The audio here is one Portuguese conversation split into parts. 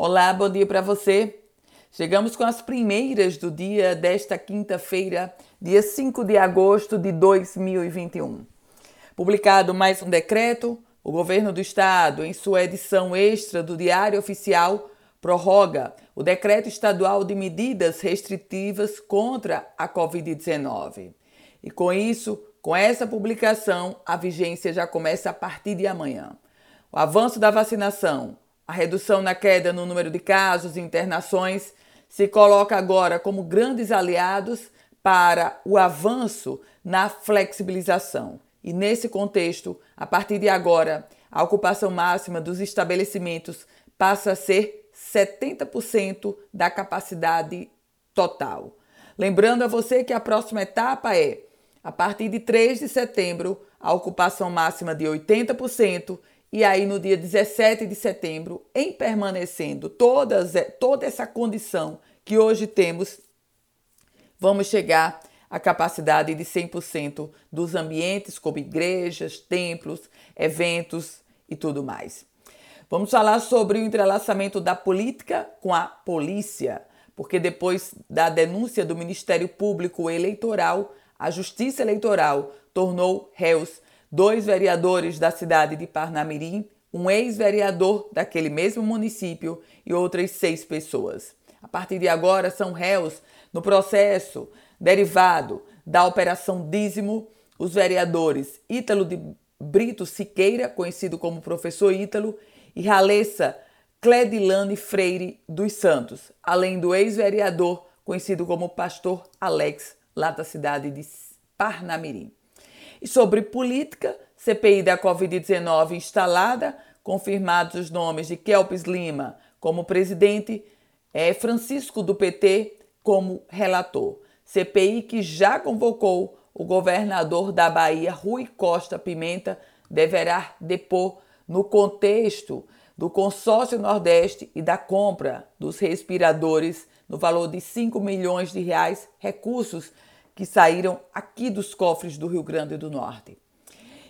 Olá, bom dia para você. Chegamos com as primeiras do dia desta quinta-feira, dia 5 de agosto de 2021. Publicado mais um decreto, o governo do estado, em sua edição extra do Diário Oficial, prorroga o decreto estadual de medidas restritivas contra a Covid-19. E com isso, com essa publicação, a vigência já começa a partir de amanhã. O avanço da vacinação, a redução na queda no número de casos e internações se coloca agora como grandes aliados para o avanço na flexibilização. E nesse contexto, a partir de agora, a ocupação máxima dos estabelecimentos passa a ser 70% da capacidade total. Lembrando a você que a próxima etapa é, a partir de 3 de setembro, a ocupação máxima de 80% e aí, no dia 17 de setembro, em permanecendo todas, toda essa condição que hoje temos, vamos chegar à capacidade de 100% dos ambientes, como igrejas, templos, eventos e tudo mais. Vamos falar sobre o entrelaçamento da política com a polícia, porque depois da denúncia do Ministério Público Eleitoral, a Justiça Eleitoral tornou réus dois vereadores da cidade de Parnamirim, um ex-vereador daquele mesmo município e outras seis pessoas. A partir de agora, são réus no processo derivado da Operação Dízimo os vereadores Ítalo de Brito Siqueira, conhecido como Professor Ítalo, e Ralessa Cledilane Freire dos Santos, além do ex-vereador conhecido como Pastor Alex, lá da cidade de Parnamirim. E sobre política, CPI da Covid-19 instalada, confirmados os nomes de Kelpis Lima como presidente, é Francisco do PT como relator. CPI que já convocou o governador da Bahia, Rui Costa Pimenta, deverá depor no contexto do consórcio Nordeste e da compra dos respiradores no valor de 5 milhões de reais, recursos que saíram aqui dos cofres do Rio Grande do Norte.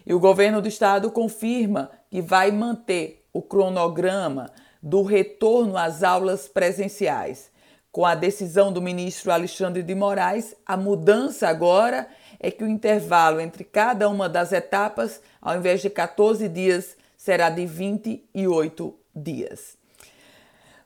E o governo do estado confirma que vai manter o cronograma do retorno às aulas presenciais. Com a decisão do ministro Alexandre de Moraes, a mudança agora é que o intervalo entre cada uma das etapas, ao invés de 14 dias, será de 28 dias.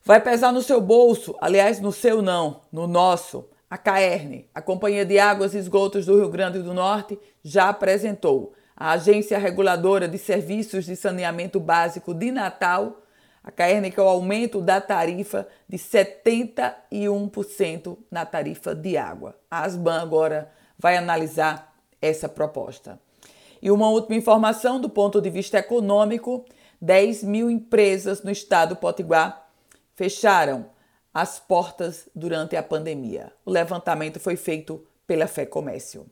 Vai pesar no seu bolso, aliás, no seu não, no nosso, a CAERN, a Companhia de Águas e Esgotos do Rio Grande do Norte, já apresentou à Agência Reguladora de Serviços de Saneamento Básico de Natal, a CAERN, que é o aumento da tarifa de 71% na tarifa de água. A ASBAN agora vai analisar essa proposta. E uma última informação do ponto de vista econômico: 10 mil empresas no estado Potiguar fecharam as portas durante a pandemia. O levantamento foi feito pela Fé Comércio.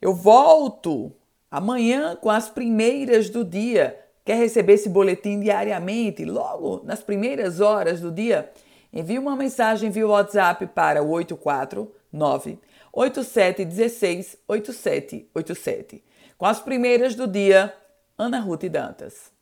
Eu volto amanhã com as primeiras do dia. Quer receber esse boletim diariamente, logo nas primeiras horas do dia? Envie uma mensagem via WhatsApp para o 849 8716 8787. Com as primeiras do dia, Ana Ruth Dantas.